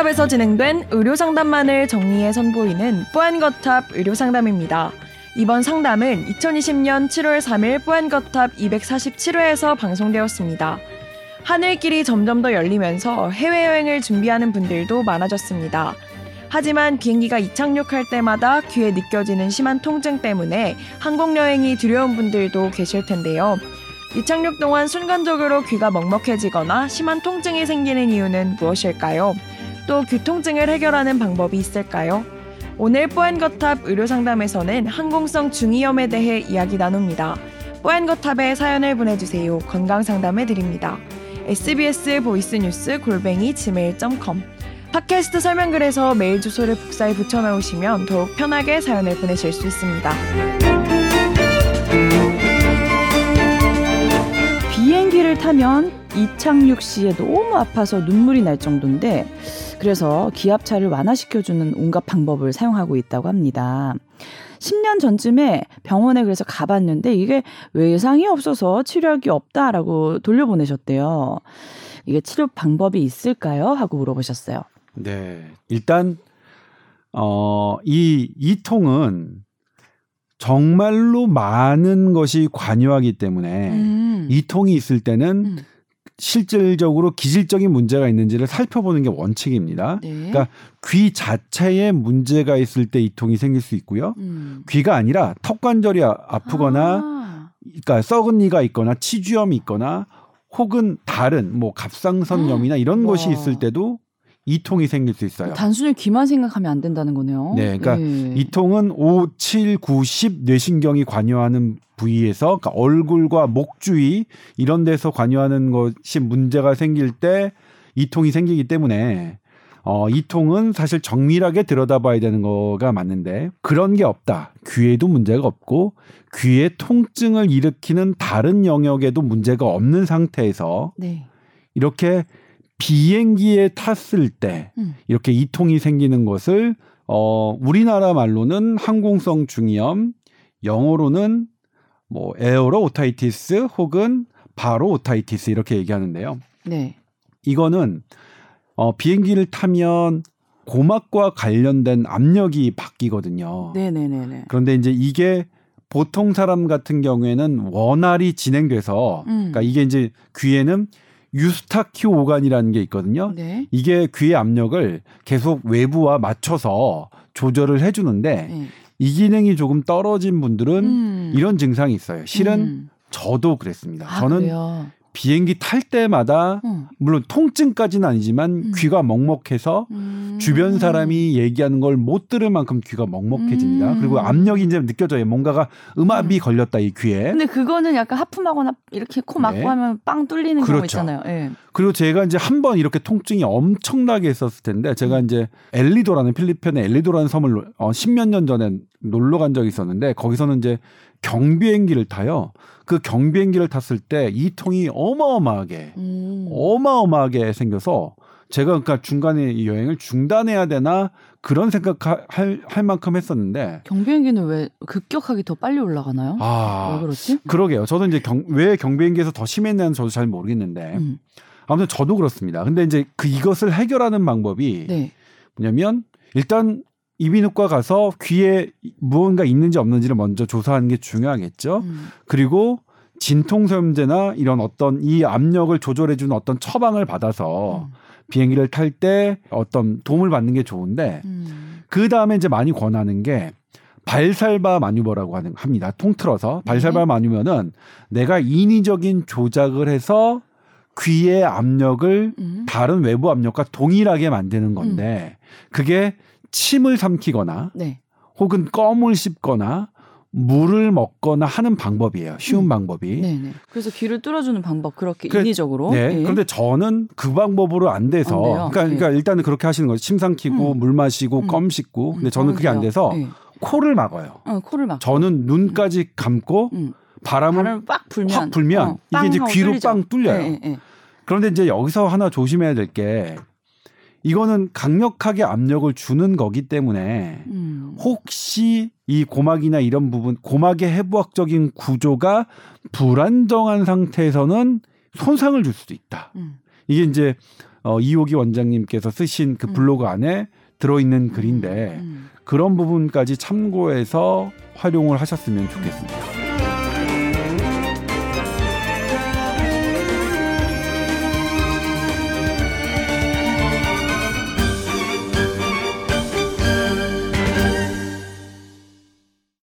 뽀얀거탑에서 진행된 의료상담만을 정리해 선보이는 뽀얀거탑 의료상담입니다. 이번 상담은 2020년 7월 3일 뽀얀거탑 247회에서 방송되었습니다. 하늘길이 점점 더 열리면서 해외여행을 준비하는 분들도 많아졌습니다. 하지만 비행기가 이착륙할 때마다 귀에 느껴지는 심한 통증 때문에 항공여행이 두려운 분들도 계실 텐데요. 이착륙 동안 순간적으로 귀가 먹먹해지거나 심한 통증이 생기는 이유는 무엇일까요? 또 교통증을 해결하는 방법이 있을까요? 오늘 뽀얀거탑 의료상담에서는 항공성 중이염에 대해 이야기 나눕니다. 뽀얀거탑에 사연을 보내주세요. 건강상담해 드립니다. sbs 보이스뉴스 골뱅이 gmail.com 팟캐스트 설명글에서 메일 주소를 복사해 붙여넣으시면 더욱 편하게 사연을 보내실 수 있습니다. 비행기를 타면 이착륙 시에 너무 아파서 눈물이 날 정도인데 그래서 기압차를 완화시켜주는 온갖 방법을 사용하고 있다고 합니다. 10년 전쯤에 병원에 그래서 가봤는데 이게 외상이 없어서 치료할 게 없다라고 돌려보내셨대요. 이게 치료 방법이 있을까요? 하고 물어보셨어요. 네. 일단 어, 이, 이 통은 정말로 많은 것이 관여하기 때문에 음. 이 통이 있을 때는 음. 실질적으로 기질적인 문제가 있는지를 살펴보는 게 원칙입니다. 네. 그러니까 귀 자체에 문제가 있을 때 이 통이 생길 수 있고요. 음. 귀가 아니라 턱 관절이 아- 아프거나 아. 그러니까 썩은 이가 있거나 치주염이 있거나 혹은 다른 뭐 갑상선염이나 이런 와. 것이 있을 때도 이 통이 생길 수 있어요. 단순히 귀만 생각하면 안 된다는 거네요. 네, 그러니까 예. 이 통은 5, 7, 9, 10 뇌신경이 관여하는 부위에서 그러니까 얼굴과 목 주위 이런 데서 관여하는 것이 문제가 생길 때 이 통이 생기기 때문에 어, 이 통은 사실 정밀하게 들여다봐야 되는 거가 맞는데 그런 게 없다. 귀에도 문제가 없고 귀에 통증을 일으키는 다른 영역에도 문제가 없는 상태에서 네. 이렇게 비행기에 탔을 때 음. 이렇게 이통이 생기는 것을 어 우리나라 말로는 항공성 중이염, 영어로는 뭐 aero-otitis 혹은 baro-otitis 이렇게 얘기하는데요. 네. 이거는 어 비행기를 타면 고막과 관련된 압력이 바뀌거든요. 네, 네, 네, 네. 그런데 이제 이게 보통 사람 같은 경우에는 원활히 진행돼서 음. 그러니까 이게 이제 귀에는 유스타키오관이라는 게 있거든요. 네. 이게 귀의 압력을 계속 외부와 맞춰서 조절을 해주는데 네. 이 기능이 조금 떨어진 분들은 음. 이런 증상이 있어요. 실은 음. 저도 그랬습니다. 아, 저는 그래요? 비행기 탈 때마다 어. 물론 통증까지는 아니지만 음. 귀가 먹먹해서 음. 주변 사람이 얘기하는 걸 못 들을 만큼 귀가 먹먹해집니다. 음. 그리고 압력이 이제 느껴져요. 뭔가가 음압이 음. 걸렸다 이 귀에. 근데 그거는 약간 하품하거나 이렇게 코 막고 네. 하면 빵 뚫리는 경우 그렇죠. 있잖아요. 예. 그리고 제가 이제 한 번 이렇게 통증이 엄청나게 했었을 텐데 제가 음. 이제 엘리도라는 필리핀의 엘리도라는 섬을 놀- 어, 십몇 년 전에 놀러 간 적이 있었는데 거기서는 이제 경비행기를 타요. 그 경비행기를 탔을 때 이 통이 어마어마하게 음. 어마어마하게 생겨서 제가 그러니까 중간에 이 여행을 중단해야 되나 그런 생각할 할 만큼 했었는데 경비행기는 왜 급격하게 더 빨리 올라가나요? 왜아 그렇지? 그러게요. 저도 이제 경, 왜 경비행기에서 더 심했냐는 저도 잘 모르겠는데 음. 아무튼 저도 그렇습니다. 근데 이제 그 이것을 해결하는 방법이 네. 뭐냐면 일단 이비인후과 가서 귀에 무언가 있는지 없는지를 먼저 조사하는 게 중요하겠죠. 음. 그리고 진통소염제나 이런 어떤 이 압력을 조절해 주는 어떤 처방을 받아서 음. 비행기를 탈 때 어떤 도움을 받는 게 좋은데 음. 그 다음에 이제 많이 권하는 게 발살바 마뉴버라고 하는 합니다. 통틀어서 발살바 네. 마뉴버는 내가 인위적인 조작을 해서 귀의 압력을 음. 다른 외부 압력과 동일하게 만드는 건데 그게 침을 삼키거나 네. 혹은 껌을 씹거나 물을 먹거나 하는 방법이에요. 쉬운 음. 방법이. 네, 네. 그래서 귀를 뚫어주는 방법 그렇게 그래- 인위적으로. 네. 예. 그런데 저는 그 방법으로 안 돼서 안 돼요? 그러니까, 네. 그러니까 일단은 그렇게 하시는 거죠. 침 삼키고 음. 물 마시고 음. 껌 씹고. 근데 음, 저는 그게 안 그래요. 돼서 예. 코를 막아요. 어, 코를 막. 저는 눈까지 감고 음. 바람을 바람을 빡 불면, 확 불면 어, 이게 이제 귀로 뚫리죠. 빵 뚫려요. 예, 예, 예. 그런데 이제 여기서 하나 조심해야 될 게 이거는 강력하게 압력을 주는 거기 때문에 음. 혹시 이 고막이나 이런 부분 고막의 해부학적인 구조가 불안정한 상태에서는 손상을 줄 수도 있다. 음. 이게 이제 어, 이호기 원장님께서 쓰신 그 음. 블로그 안에 들어있는 글인데 음. 그런 부분까지 참고해서 활용을 하셨으면 좋겠습니다.